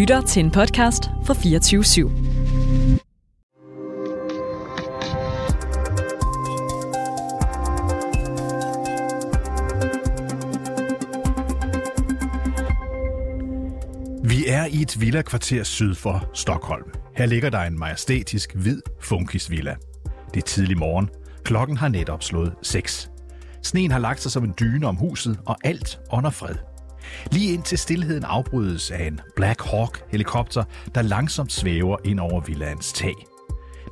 lytter til en podcast fra 24 /7. Vi er i et villa-kvarter syd for Stockholm. Her ligger der en majestætisk hvid funkisvilla. Det er tidlig morgen. Klokken har netop slået 6. Sneen har lagt sig som en dyne om huset, og alt under fred. Lige indtil stillheden afbrydes af en Black Hawk helikopter, der langsomt svæver ind over villaens tag.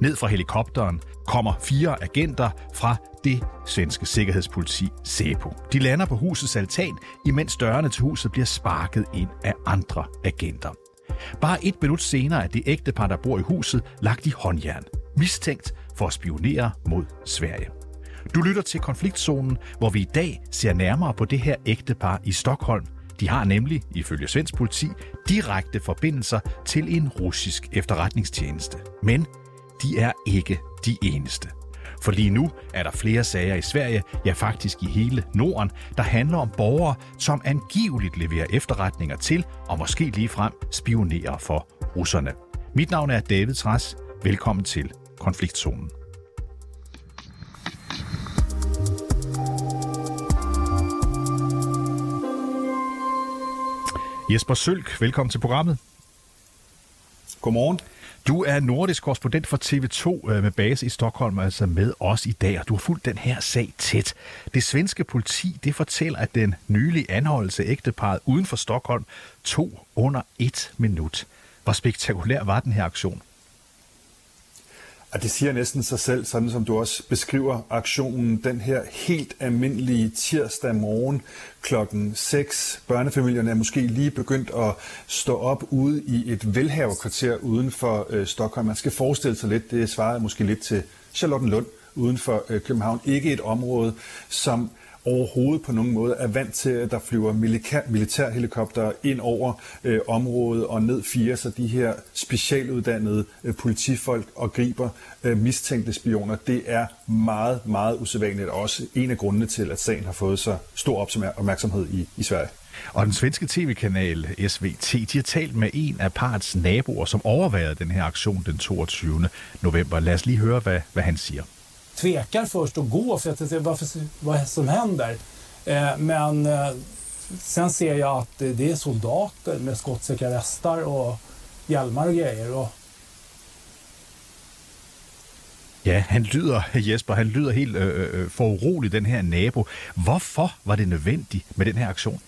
Ned fra helikopteren kommer fire agenter fra det svenske sikkerhedspoliti SEPO. De lander på husets altan, imens dørene til huset bliver sparket ind af andre agenter. Bare et minut senere er det ægtepar, der bor i huset, lagt i håndjern. Mistænkt for at spionere mod Sverige. Du lytter til konfliktzonen, hvor vi i dag ser nærmere på det her ægtepar i Stockholm. De har nemlig, ifølge svensk politi, direkte forbindelser til en russisk efterretningstjeneste. Men de er ikke de eneste. For lige nu er der flere sager i Sverige, ja faktisk i hele Norden, der handler om borgere, som angiveligt leverer efterretninger til og måske ligefrem spionerer for russerne. Mit navn er David Træs. Velkommen til Konfliktzonen. Jesper Sølk, velkommen til programmet. Godmorgen. Du er nordisk korrespondent for TV2 øh, med base i Stockholm, altså med os i dag, og du har fulgt den her sag tæt. Det svenske politi det fortæller, at den nylige anholdelse af ægteparet uden for Stockholm tog under et minut. Hvor spektakulær var den her aktion? Og det siger næsten sig selv, sådan som du også beskriver aktionen den her helt almindelige tirsdag morgen klokken 6. Børnefamilierne er måske lige begyndt at stå op ude i et velhaverkvarter uden for øh, Stockholm. Man skal forestille sig lidt, det svarer måske lidt til Charlottenlund uden for øh, København. Ikke et område, som overhovedet på nogen måde er vant til, at der flyver militær, militærhelikopter ind over øh, området og ned fire, så de her specialuddannede øh, politifolk og griber øh, mistænkte spioner. Det er meget, meget usædvanligt, og også en af grundene til, at sagen har fået så stor opmærksomhed i, i Sverige. Og den svenske tv-kanal SVT, de har talt med en af parts naboer, som overvejede den her aktion den 22. november. Lad os lige høre, hvad, hvad han siger tvekar först att gå för att se vad, vad som händer. Eh, men eh, sen ser jag att det är soldater med skottsäkra västar och hjälmar och grejer. Och... Ja, han lyder, Jesper, han lyder helt øh, øh, øh forurolig, den her nabo. Hvorfor var det nødvendigt med den her aktion?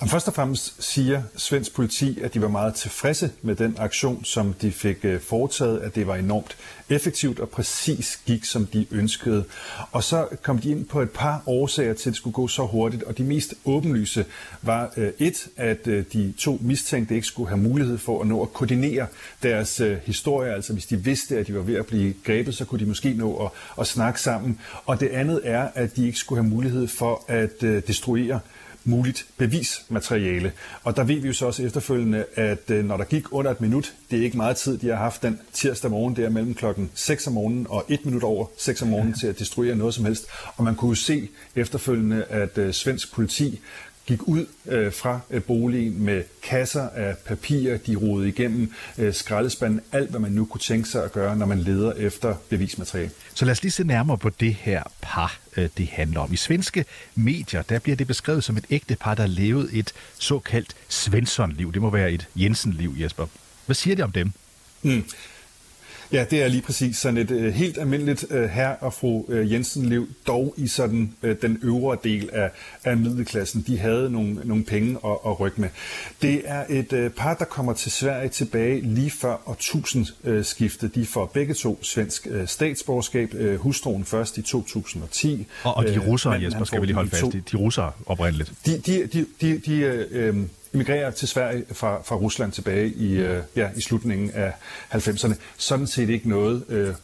Og først og fremmest siger svensk politi, at de var meget tilfredse med den aktion, som de fik øh, foretaget, at det var enormt effektivt og præcis gik, som de ønskede. Og så kom de ind på et par årsager til, at det skulle gå så hurtigt, og de mest åbenlyse var øh, et, at øh, de to mistænkte ikke skulle have mulighed for at nå at koordinere deres øh, historie, altså hvis de vidste, at de var ved at blive grebet, så kunne de måske nå at, at snakke sammen. Og det andet er, at de ikke skulle have mulighed for at øh, destruere muligt bevismateriale. Og der ved vi jo så også efterfølgende, at øh, når der gik under et minut, det er ikke meget tid, de har haft den tirsdag morgen, der mellem klokken 6 om morgenen og 1 minut over 6 om morgenen til at destruere noget som helst. Og man kunne jo se efterfølgende, at øh, svensk politi gik ud øh, fra øh, boligen med kasser af papir, de rodede igennem øh, skraldespanden, alt hvad man nu kunne tænke sig at gøre, når man leder efter bevismateriale. Så lad os lige se nærmere på det her par, øh, det handler om. I svenske medier, der bliver det beskrevet som et ægte par, der levede et såkaldt Svensson-liv. Det må være et Jensen-liv, Jesper. Hvad siger det om dem? Mm. Ja, det er lige præcis sådan et øh, helt almindeligt øh, herr og fru øh, Jensen-liv, dog i sådan øh, den øvre del af, af middelklassen. De havde nogle, nogle penge at, at rykke med. Det er et øh, par, der kommer til Sverige tilbage lige før årtusindskiftet. De får begge to svensk øh, statsborgerskab. Øh, hustruen først i 2010. Og, og de øh, russere, Jesper, skal vi lige holde fast i. De russere oprindeligt. De, de, de, de, de øh, øh emigrerer til Sverige fra, fra Rusland tilbage i, øh, ja, i slutningen af 90'erne. Sådan set ikke noget øh,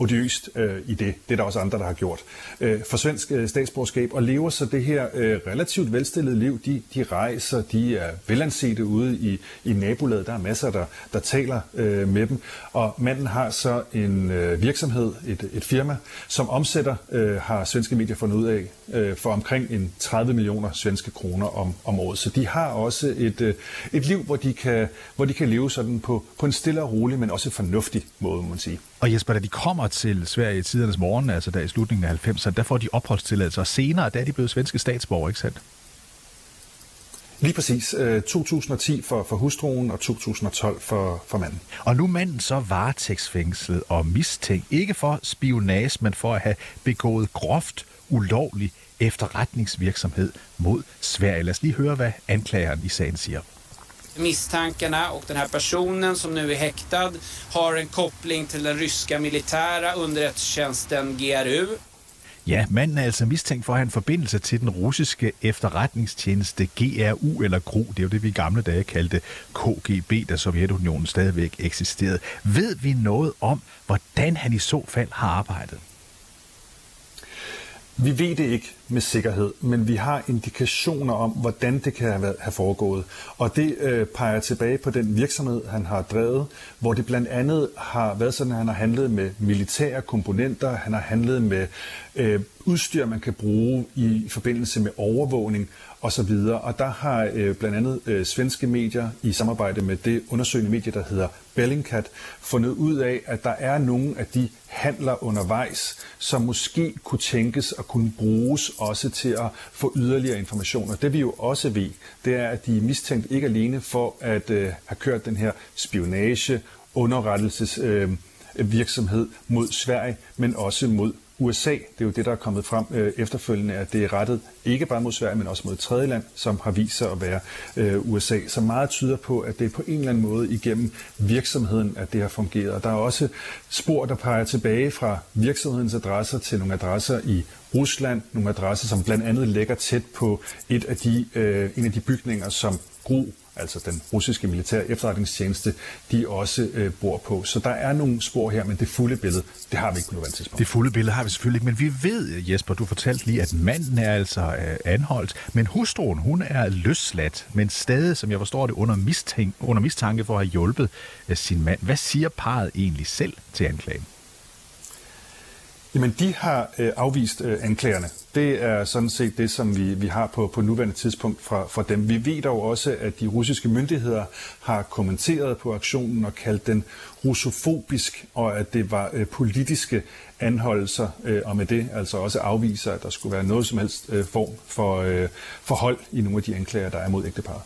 odiøst øh, i det. Det er der også andre, der har gjort. Øh, for svensk øh, statsborgerskab og lever så det her øh, relativt velstillede liv. De, de rejser, de er velansete ude i, i nabolaget. Der er masser, der, der taler øh, med dem. Og manden har så en øh, virksomhed, et, et firma, som omsætter, øh, har svenske medier fundet ud af, øh, for omkring en 30 millioner svenske kroner om, om året. Så de har også et, øh, et liv, hvor de, kan, hvor de kan leve sådan på, på en stille og rolig, men også fornuftig måde, må man sige. Og Jesper, da de kommer til Sverige i tidernes morgen, altså der i slutningen af 90'erne, der får de opholdstilladelse, og senere der er de blevet svenske statsborger, ikke sandt? Lige præcis. 2010 øh, for, for hustruen og 2012 for, for manden. Og nu manden så varetægtsfængslet og mistænkt, ikke for spionage, men for at have begået groft ulovlig efterretningsvirksomhed mod Sverige. Lad os lige høre, hvad anklageren i sagen siger. Misstankarna och den här personen som nu är häktad har en koppling till den ryska militära underrättelsetjänsten GRU. Ja, manden er altså mistænkt for at have en forbindelse til den russiske efterretningstjeneste GRU eller GRU. Det er jo det, vi i gamle dage kaldte KGB, da Sovjetunionen stadigvæk eksisterede. Ved vi noget om, hvordan han i så fald har arbejdet? Vi ved det ikke med sikkerhed, men vi har indikationer om, hvordan det kan have foregået. Og det øh, peger tilbage på den virksomhed, han har drevet, hvor det blandt andet har været sådan, at han har handlet med militære komponenter, han har handlet med øh, udstyr, man kan bruge i forbindelse med overvågning og så videre. Og der har øh, blandt andet øh, svenske medier i samarbejde med det undersøgende medie, der hedder Bellingcat, fundet ud af, at der er nogle af de handler undervejs, som måske kunne tænkes at kunne bruges også til at få yderligere informationer. Det vi jo også ved, det er, at de er mistænkt ikke alene for at øh, have kørt den her spionage, underrettelses øh, virksomhed mod Sverige, men også mod USA. Det er jo det, der er kommet frem øh, efterfølgende, at det er rettet ikke bare mod Sverige, men også mod tredje land, som har vist sig at være øh, USA. Så meget tyder på, at det er på en eller anden måde igennem virksomheden, at det har fungeret. Og der er også spor, der peger tilbage fra virksomhedens adresser til nogle adresser i Rusland, nogle adresser, som blandt andet ligger tæt på et af de, øh, en af de bygninger, som Gro altså den russiske militære efterretningstjeneste, de også øh, bor på. Så der er nogle spor her, men det fulde billede, det har vi ikke på nuværende tidspunkt. Det fulde billede har vi selvfølgelig ikke, men vi ved, Jesper, du fortalte lige, at manden er altså øh, anholdt, men hustruen, hun er løsladt, men stadig, som jeg forstår det, under, mistænk, under mistanke for at have hjulpet øh, sin mand. Hvad siger parret egentlig selv til anklagen? Jamen, de har øh, afvist øh, anklagerne. Det er sådan set det, som vi, vi har på, på nuværende tidspunkt fra, fra dem. Vi ved dog også, at de russiske myndigheder har kommenteret på aktionen og kaldt den russofobisk, og at det var øh, politiske anholdelser, øh, og med det altså også afviser, at der skulle være noget som helst øh, form for øh, forhold i nogle af de anklager, der er mod ægteparet.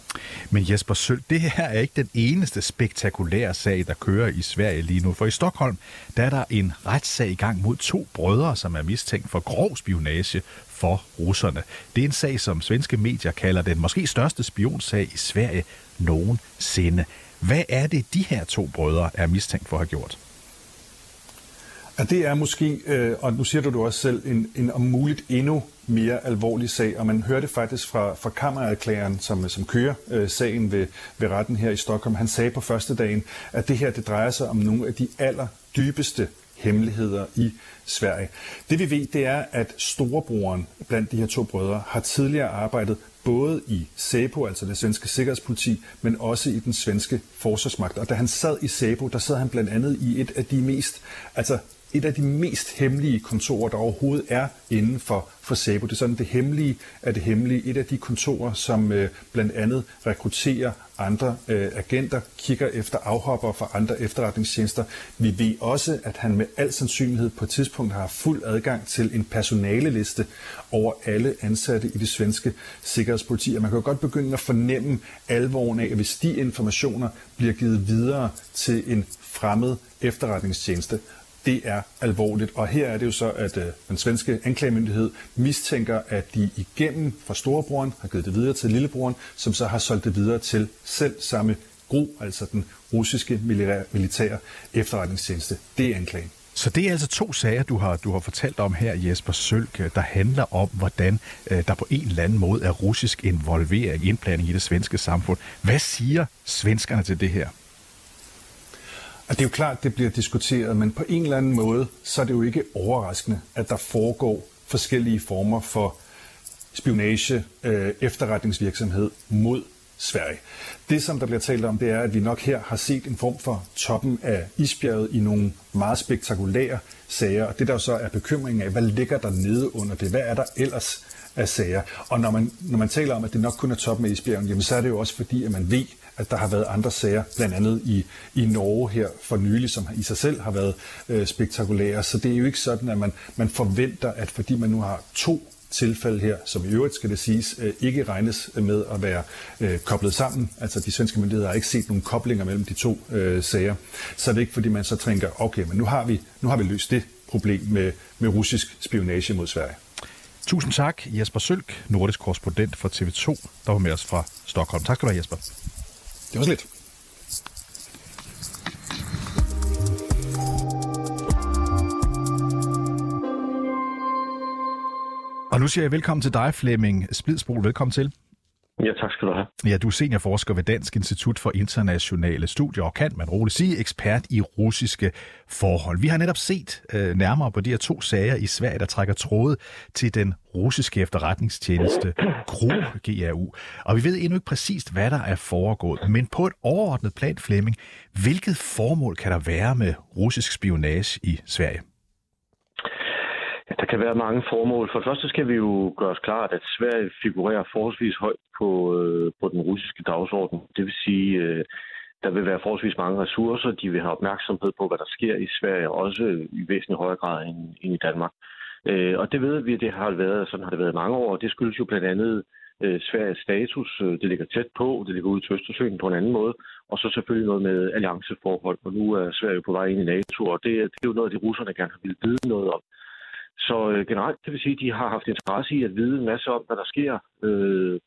Men Jesper Søl, det her er ikke den eneste spektakulære sag, der kører i Sverige lige nu. For i Stockholm, der er der en retssag i gang mod to brødre, som er mistænkt for grov spionage for russerne. Det er en sag, som svenske medier kalder den måske største spionsag i Sverige nogensinde. Hvad er det, de her to brødre er mistænkt for at have gjort? At det er måske, øh, og nu siger du det også selv, en, en om muligt endnu mere alvorlig sag, og man hørte faktisk fra, fra kammererklageren, som, som kører øh, sagen ved, ved retten her i Stockholm. Han sagde på første dagen, at det her det drejer sig om nogle af de allerdybeste hemmeligheder i Sverige. Det vi ved, det er, at storebroren blandt de her to brødre har tidligere arbejdet både i SEPO, altså det svenske sikkerhedspoliti, men også i den svenske forsvarsmagt. Og da han sad i SEPO, der sad han blandt andet i et af de mest, altså et af de mest hemmelige kontorer, der overhovedet er inden for, for SABO. Det er sådan det hemmelige af det hemmelige. Et af de kontorer, som øh, blandt andet rekrutterer andre øh, agenter, kigger efter afhopper fra andre efterretningstjenester. Vi ved også, at han med al sandsynlighed på et tidspunkt har fuld adgang til en personaleliste over alle ansatte i det svenske sikkerhedspoliti. Og man kan jo godt begynde at fornemme alvoren af, at hvis de informationer bliver givet videre til en fremmed efterretningstjeneste, det er alvorligt. Og her er det jo så, at øh, den svenske anklagemyndighed mistænker, at de igennem fra storebroren har givet det videre til lillebroren, som så har solgt det videre til selv samme GRU, altså den russiske militære efterretningstjeneste. Det er anklagen. Så det er altså to sager, du har, du har fortalt om her, Jesper Sølke, der handler om, hvordan øh, der på en eller anden måde er russisk involvering, indblanding i det svenske samfund. Hvad siger svenskerne til det her? Og det er jo klart, det bliver diskuteret, men på en eller anden måde, så er det jo ikke overraskende, at der foregår forskellige former for spionage, øh, efterretningsvirksomhed mod Sverige. Det, som der bliver talt om, det er, at vi nok her har set en form for toppen af isbjerget i nogle meget spektakulære sager. Og det der så er bekymringen af, hvad ligger der nede under det? Hvad er der ellers af sager? Og når man, når man taler om, at det nok kun er toppen af isbjerget, jamen så er det jo også fordi, at man ved, at der har været andre sager, blandt andet i, i Norge her for nylig, som i sig selv har været øh, spektakulære. Så det er jo ikke sådan, at man, man forventer, at fordi man nu har to tilfælde her, som i øvrigt skal det siges, øh, ikke regnes med at være øh, koblet sammen. Altså de svenske myndigheder har ikke set nogen koblinger mellem de to øh, sager. Så er det ikke, fordi man så tænker, okay, men nu har vi, nu har vi løst det problem med, med russisk spionage mod Sverige. Tusind tak, Jesper Sølk, nordisk korrespondent for TV2, der var med os fra Stockholm. Tak skal du have, Jesper. Det var så lidt. Og nu siger jeg velkommen til dig, Flemming Splidsbol. Velkommen til. Ja, tak skal du have. Ja, du er seniorforsker ved Dansk Institut for Internationale Studier, og kan man roligt sige ekspert i russiske forhold. Vi har netop set øh, nærmere på de her to sager i Sverige, der trækker tråde til den russiske efterretningstjeneste GRU, GRU. Og vi ved endnu ikke præcist, hvad der er foregået. Men på et overordnet plan, Flemming, hvilket formål kan der være med russisk spionage i Sverige? Ja, der kan være mange formål. For det første skal vi jo gøre os klart, at Sverige figurerer forholdsvis højt på, øh, på den russiske dagsorden. Det vil sige, øh, der vil være forholdsvis mange ressourcer. De vil have opmærksomhed på, hvad der sker i Sverige, også i væsentlig højere grad end, end i Danmark. Øh, og det ved vi, det har været, sådan har det været i mange år. Det skyldes jo blandt andet øh, Sveriges status. Øh, det ligger tæt på, det ligger ude til Østersøen på en anden måde. Og så selvfølgelig noget med allianceforhold. Og nu er Sverige på vej ind i NATO, og det, det er jo noget, de russerne gerne vil vide noget om. Så øh, generelt kan vi sige, at de har haft interesse i at vide en masse om, hvad der sker øh,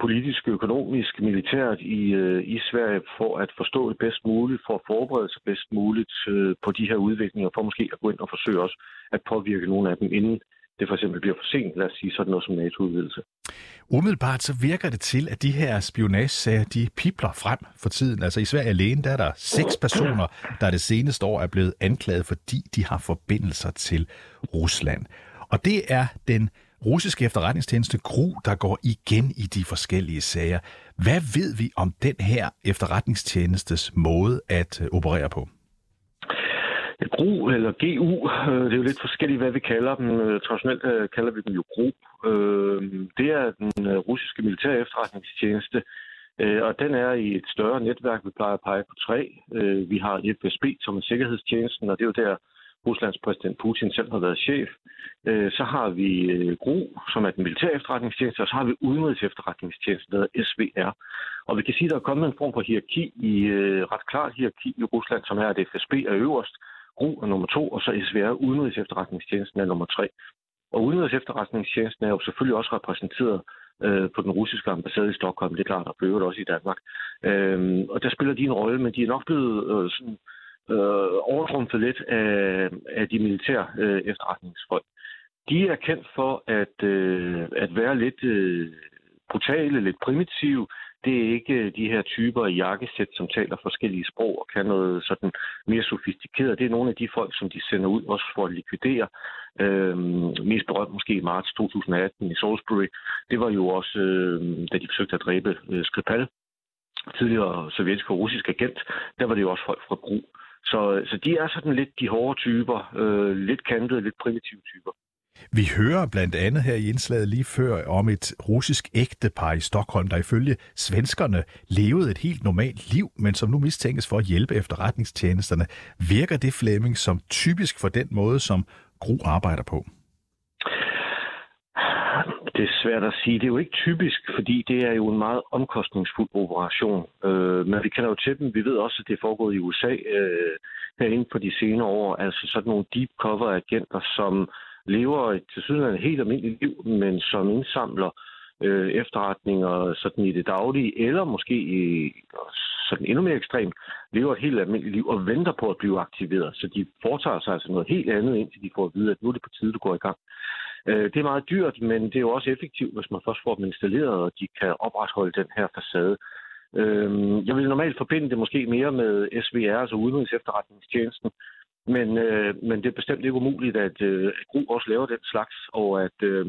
politisk, økonomisk, militært i, øh, i Sverige, for at forstå det bedst muligt, for at forberede sig bedst muligt øh, på de her udviklinger, for måske at gå ind og forsøge også at påvirke nogle af dem, inden det for eksempel bliver for sent, lad os sige sådan noget som NATO-udvidelse. Umiddelbart så virker det til, at de her spionagesager, de pipler frem for tiden. Altså i Sverige alene, der er der seks personer, der det seneste år er blevet anklaget, fordi de har forbindelser til Rusland. Og det er den russiske efterretningstjeneste GRU, der går igen i de forskellige sager. Hvad ved vi om den her efterretningstjenestes måde at øh, operere på? GRU eller GU, øh, det er jo lidt forskelligt, hvad vi kalder dem. Øh, traditionelt øh, kalder vi dem jo GRU. Øh, det er den øh, russiske militære efterretningstjeneste, og den er i et større netværk. Vi plejer at pege på tre. Vi har FSB, som er sikkerhedstjenesten, og det er jo der, Ruslands præsident Putin selv har været chef. Så har vi GRU, som er den militære efterretningstjeneste, og så har vi udenrigs efterretningstjeneste, der hedder SVR. Og vi kan sige, at der er kommet en form for hierarki, i ret klart hierarki i Rusland, som er, at FSB er øverst, RU er nummer to, og så SVR, Udenrigs Efterretningstjenesten, er nummer tre. Og Udenrigs Efterretningstjenesten er jo selvfølgelig også repræsenteret øh, på den russiske ambassade i Stockholm, det er klart, og det også i Danmark. Øh, og der spiller de en rolle, men de er nok blevet øh, sådan, øh, overtrumpet lidt af, af de militære øh, efterretningsfolk. De er kendt for at, øh, at være lidt øh, brutale, lidt primitive, det er ikke øh, de her typer i jakkesæt, som taler forskellige sprog og kan noget sådan mere sofistikeret. Det er nogle af de folk, som de sender ud også for at likvidere. Øhm, mest berømt måske i marts 2018 i Salisbury. Det var jo også, øh, da de forsøgte at dræbe øh, Skripal, tidligere sovjetisk og russisk agent. Der var det jo også folk fra Gru. Så, øh, så de er sådan lidt de hårde typer, øh, lidt kantede, lidt primitive typer. Vi hører blandt andet her i indslaget lige før om et russisk ægtepar i Stockholm, der ifølge svenskerne levede et helt normalt liv, men som nu mistænkes for at hjælpe efterretningstjenesterne. Virker det Flemming som typisk for den måde, som Gro arbejder på? Det er svært at sige. Det er jo ikke typisk, fordi det er jo en meget omkostningsfuld operation. Øh, men vi kender jo til dem. Vi ved også, at det er foregået i USA øh, herinde for de senere år. Altså sådan nogle deep cover agenter, som lever et tilsyneladende helt almindeligt liv, men som indsamler øh, efterretninger sådan i det daglige, eller måske i, sådan endnu mere ekstremt, lever et helt almindeligt liv og venter på at blive aktiveret. Så de foretager sig altså noget helt andet, indtil de får at vide, at nu er det på tide, du går i gang. Øh, det er meget dyrt, men det er jo også effektivt, hvis man først får dem installeret, og de kan opretholde den her facade. Øh, jeg vil normalt forbinde det måske mere med SVR, altså Udenrigs Efterretningstjenesten, men, øh, men det er bestemt ikke umuligt, at, øh, at GRU også laver den slags, og at øh,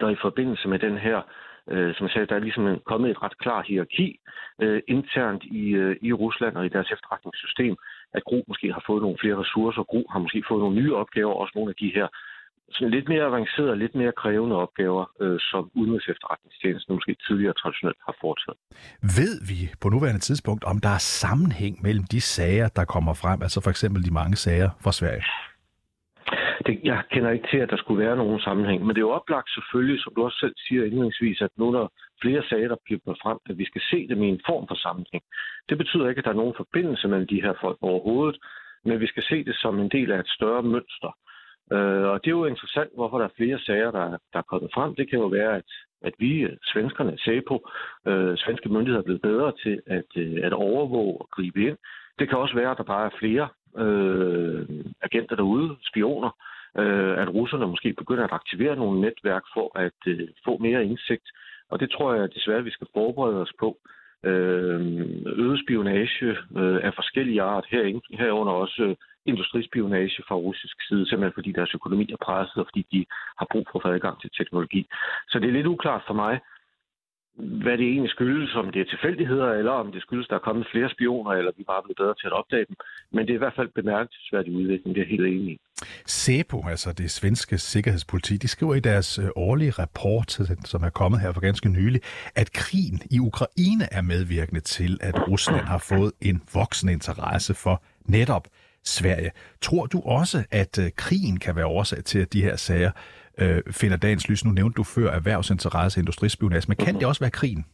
der i forbindelse med den her øh, som jeg sagde, der er ligesom kommet et ret klart hierarki øh, internt i, øh, i Rusland og i deres efterretningssystem, at GRU måske har fået nogle flere ressourcer, GRU har måske fået nogle nye opgaver, også nogle af de her sådan lidt mere avancerede, lidt mere krævende opgaver, øh, som Udenrigs Efterretningstjenesten måske tidligere traditionelt har foretaget. Ved vi på nuværende tidspunkt, om der er sammenhæng mellem de sager, der kommer frem, altså for eksempel de mange sager fra Sverige? Det, jeg kender ikke til, at der skulle være nogen sammenhæng, men det er jo oplagt selvfølgelig, som du også selv siger indledningsvis, at nu der flere sager, der bliver frem, at vi skal se dem i en form for sammenhæng. Det betyder ikke, at der er nogen forbindelse mellem de her folk overhovedet, men vi skal se det som en del af et større mønster. Øh, og det er jo interessant, hvorfor der er flere sager, der, der er kommet frem. Det kan jo være, at, at vi, øh, svenskerne, på, øh, svenske myndigheder er blevet bedre til at, øh, at overvåge og gribe ind. Det kan også være, at der bare er flere øh, agenter derude, spioner, øh, at russerne måske begynder at aktivere nogle netværk for at øh, få mere indsigt. Og det tror jeg desværre, vi skal forberede os på. Øh, øget spionage øh, af forskellige art her, herunder også øh, industrispionage fra russisk side, simpelthen fordi deres økonomi er presset, og fordi de har brug for at få adgang til teknologi. Så det er lidt uklart for mig, hvad det egentlig skyldes, om det er tilfældigheder, eller om det skyldes, der er kommet flere spioner, eller vi bare er blevet bedre til at opdage dem. Men det er i hvert fald bemærkelsesværdig udvikling, det er helt enig i. SEPO, altså det svenske sikkerhedspoliti, de skriver i deres øh, årlige rapport, som er kommet her for ganske nylig, at krigen i Ukraine er medvirkende til, at Rusland har fået en voksen interesse for netop Sverige. Tror du også, at øh, krigen kan være årsag til, at de her sager øh, finder dagens lys? Nu nævnte du før erhvervsinteresse industrispionage, men kan det også være krigen?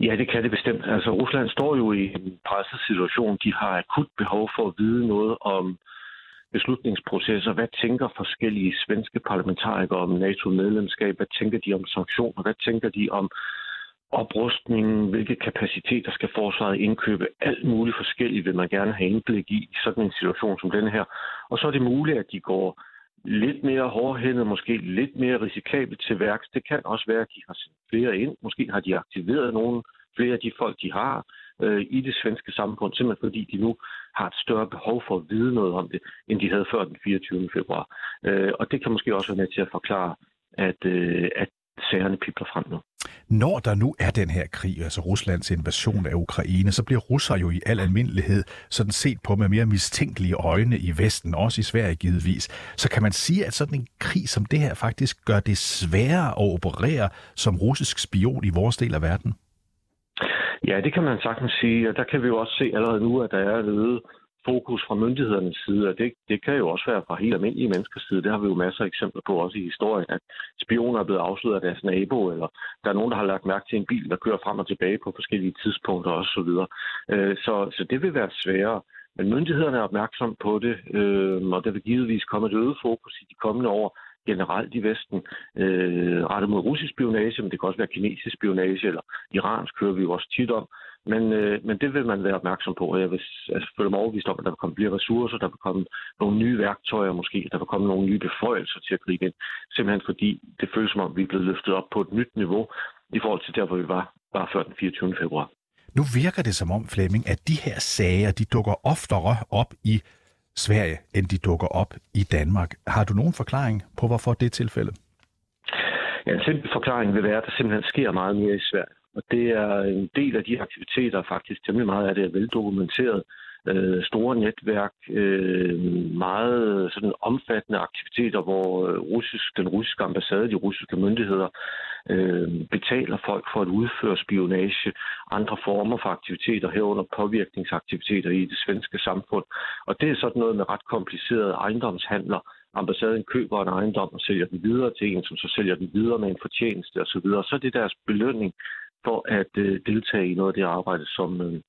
Ja, det kan det bestemt. Altså, Rusland står jo i en presset situation. De har akut behov for at vide noget om beslutningsprocesser. Hvad tænker forskellige svenske parlamentarikere om NATO-medlemskab? Hvad tænker de om sanktioner? Hvad tænker de om oprustningen, hvilke kapaciteter skal forsvaret indkøbe, alt muligt forskelligt vil man gerne have indblik i i sådan en situation som denne her. Og så er det muligt, at de går lidt mere hårdhændet, måske lidt mere risikabelt til værks. Det kan også være, at de har sendt flere ind. Måske har de aktiveret nogle flere af de folk, de har øh, i det svenske samfund, simpelthen fordi de nu har et større behov for at vide noget om det, end de havde før den 24. februar. Øh, og det kan måske også være med til at forklare, at, øh, at sagerne pipler frem nu. Når der nu er den her krig, altså Ruslands invasion af Ukraine, så bliver russer jo i al almindelighed sådan set på med mere mistænkelige øjne i Vesten, også i Sverige givetvis. Så kan man sige, at sådan en krig som det her faktisk gør det sværere at operere som russisk spion i vores del af verden? Ja, det kan man sagtens sige, og der kan vi jo også se allerede nu, at der er øget fokus fra myndighedernes side, og det, det kan jo også være fra helt almindelige menneskers side. Det har vi jo masser af eksempler på også i historien, at spioner er blevet afsløret af deres nabo, eller der er nogen, der har lagt mærke til en bil, der kører frem og tilbage på forskellige tidspunkter osv. Så, videre. Øh, så, så det vil være sværere. Men myndighederne er opmærksom på det, øh, og der vil givetvis komme et øget fokus i de kommende år generelt i Vesten, øh, rettet mod russisk spionage, men det kan også være kinesisk spionage, eller iransk kører vi jo også tit om. Men, øh, men det vil man være opmærksom på, og jeg vil altså, føle mig overbevist om, at der vil komme flere ressourcer, der vil komme nogle nye værktøjer måske, der vil komme nogle nye beføjelser til at gribe ind, simpelthen fordi det føles som om, vi er blevet løftet op på et nyt niveau i forhold til der, hvor vi var bare før den 24. februar. Nu virker det som om, Flemming, at de her sager, de dukker oftere op i Sverige, end de dukker op i Danmark. Har du nogen forklaring på, hvorfor det er tilfældet? Ja, en simpel forklaring vil være, at der simpelthen sker meget mere i Sverige. Og det er en del af de aktiviteter, faktisk temmelig meget af det er veldokumenteret. Øh, store netværk, øh, meget sådan omfattende aktiviteter, hvor øh, russisk, den russiske ambassade, de russiske myndigheder øh, betaler folk for at udføre spionage, andre former for aktiviteter herunder påvirkningsaktiviteter i det svenske samfund. Og det er sådan noget med ret komplicerede ejendomshandler, ambassaden køber en ejendom og sælger den videre til en, som så sælger den videre med en fortjeneste osv. Så, videre. så er det deres belønning for at øh, deltage i noget af det arbejde, som, øh,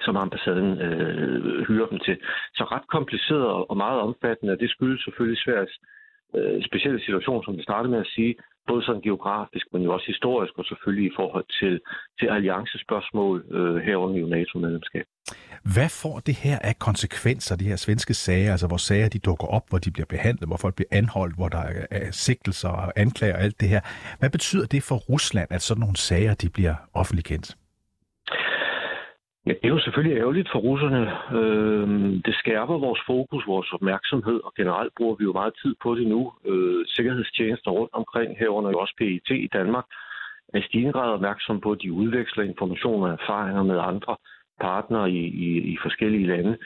som ambassaden øh, hyrer dem til. Så ret kompliceret og meget omfattende, og det skyldes selvfølgelig Sveriges øh, specielle situation, som vi startede med at sige, både sådan geografisk, men jo også historisk, og selvfølgelig i forhold til, til alliancespørgsmål øh, herunder jo NATO-medlemskab. Hvad får det her af konsekvenser, de her svenske sager, altså hvor sager de dukker op, hvor de bliver behandlet, hvor folk bliver anholdt, hvor der er sigtelser og anklager og alt det her. Hvad betyder det for Rusland, at sådan nogle sager de bliver offentligt kendt? Ja, det er jo selvfølgelig ærgerligt for russerne. Øh, det skærper vores fokus, vores opmærksomhed, og generelt bruger vi jo meget tid på det nu. Øh, sikkerhedstjenester rundt omkring, herunder jo også PET i Danmark, er i stigende grad opmærksom på, at de udveksler informationer og erfaringer med andre partnere i, i, i forskellige lande.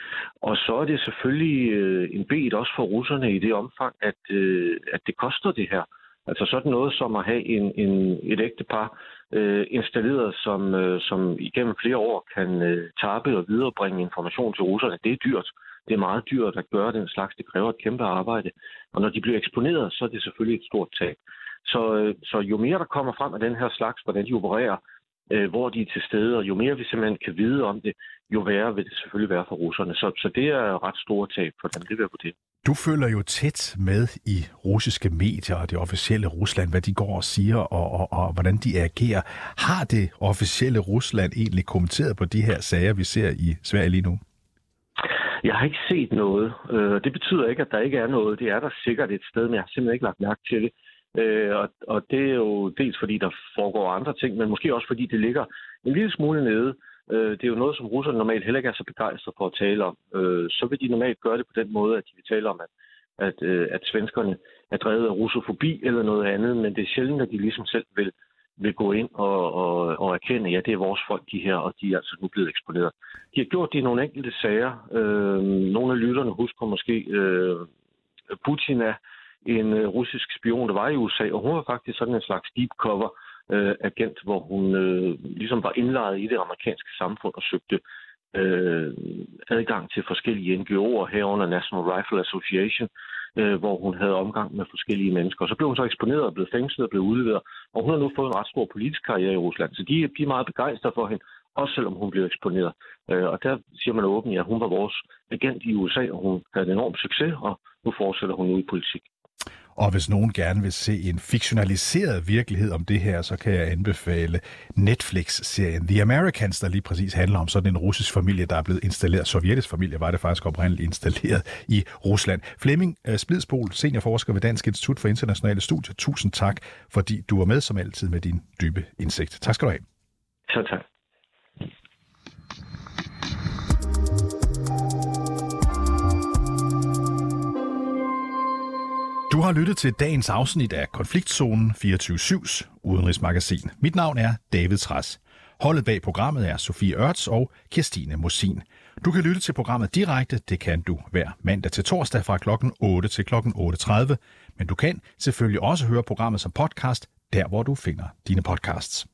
Og så er det selvfølgelig øh, en bed også for russerne i det omfang, at, øh, at det koster det her. Altså sådan noget som at have en, en, et ægtepar øh, installeret, som, øh, som igennem flere år kan øh, tappe og viderebringe information til russerne. Det er dyrt. Det er meget dyrt at gøre den slags. Det kræver et kæmpe arbejde. Og når de bliver eksponeret, så er det selvfølgelig et stort tab. Så, øh, så jo mere der kommer frem af den her slags, hvordan de opererer, øh, hvor de er til stede, og jo mere vi simpelthen kan vide om det, jo værre vil det selvfølgelig være for russerne. Så, så det er ret store tab for dem, det vil jeg det. Du følger jo tæt med i russiske medier og det officielle Rusland, hvad de går og siger, og, og, og hvordan de agerer. Har det officielle Rusland egentlig kommenteret på de her sager, vi ser i Sverige lige nu? Jeg har ikke set noget. Øh, det betyder ikke, at der ikke er noget. Det er der sikkert et sted, men jeg har simpelthen ikke lagt mærke til det. Øh, og, og det er jo dels fordi, der foregår andre ting, men måske også fordi det ligger en lille smule nede. Øh, det er jo noget, som russerne normalt heller ikke er så begejstret for at tale om. Øh, så vil de normalt gøre det på den måde, at de vil tale om, at, at, øh, at svenskerne er drevet af russofobi eller noget andet, men det er sjældent, at de ligesom selv vil, vil gå ind og, og, og erkende, ja, det er vores folk, de her, og de er altså nu blevet eksponeret. De har gjort det i nogle enkelte sager. Øh, nogle af lytterne husker måske øh, Putin er en øh, russisk spion, der var i USA, og hun var faktisk sådan en slags deep cover øh, agent, hvor hun øh, ligesom var indlejet i det amerikanske samfund og søgte øh, adgang til forskellige NGO'er herunder National Rifle Association, øh, hvor hun havde omgang med forskellige mennesker. Og så blev hun så eksponeret og blev fængslet og blev udleveret, og hun har nu fået en ret stor politisk karriere i Rusland. Så de, de er meget begejstrede for hende, også selvom hun blev eksponeret. Øh, og der siger man åbent, at hun var vores agent i USA, og hun havde en enorm succes, og nu fortsætter hun nu i politik. Og hvis nogen gerne vil se en fiktionaliseret virkelighed om det her, så kan jeg anbefale Netflix-serien The Americans, der lige præcis handler om sådan en russisk familie, der er blevet installeret. Sovjetisk familie var det faktisk oprindeligt installeret i Rusland. Flemming øh, Splidsbol, seniorforsker ved Dansk Institut for Internationale Studier. Tusind tak, fordi du var med som altid med din dybe indsigt. Tak skal du have. Så tak. Du har lyttet til dagens afsnit af Konfliktzonen 24-7's udenrigsmagasin. Mit navn er David Træs. Holdet bag programmet er Sofie Ørts og Kirstine Mosin. Du kan lytte til programmet direkte, det kan du hver mandag til torsdag fra kl. 8 til kl. 8.30, men du kan selvfølgelig også høre programmet som podcast, der hvor du finder dine podcasts.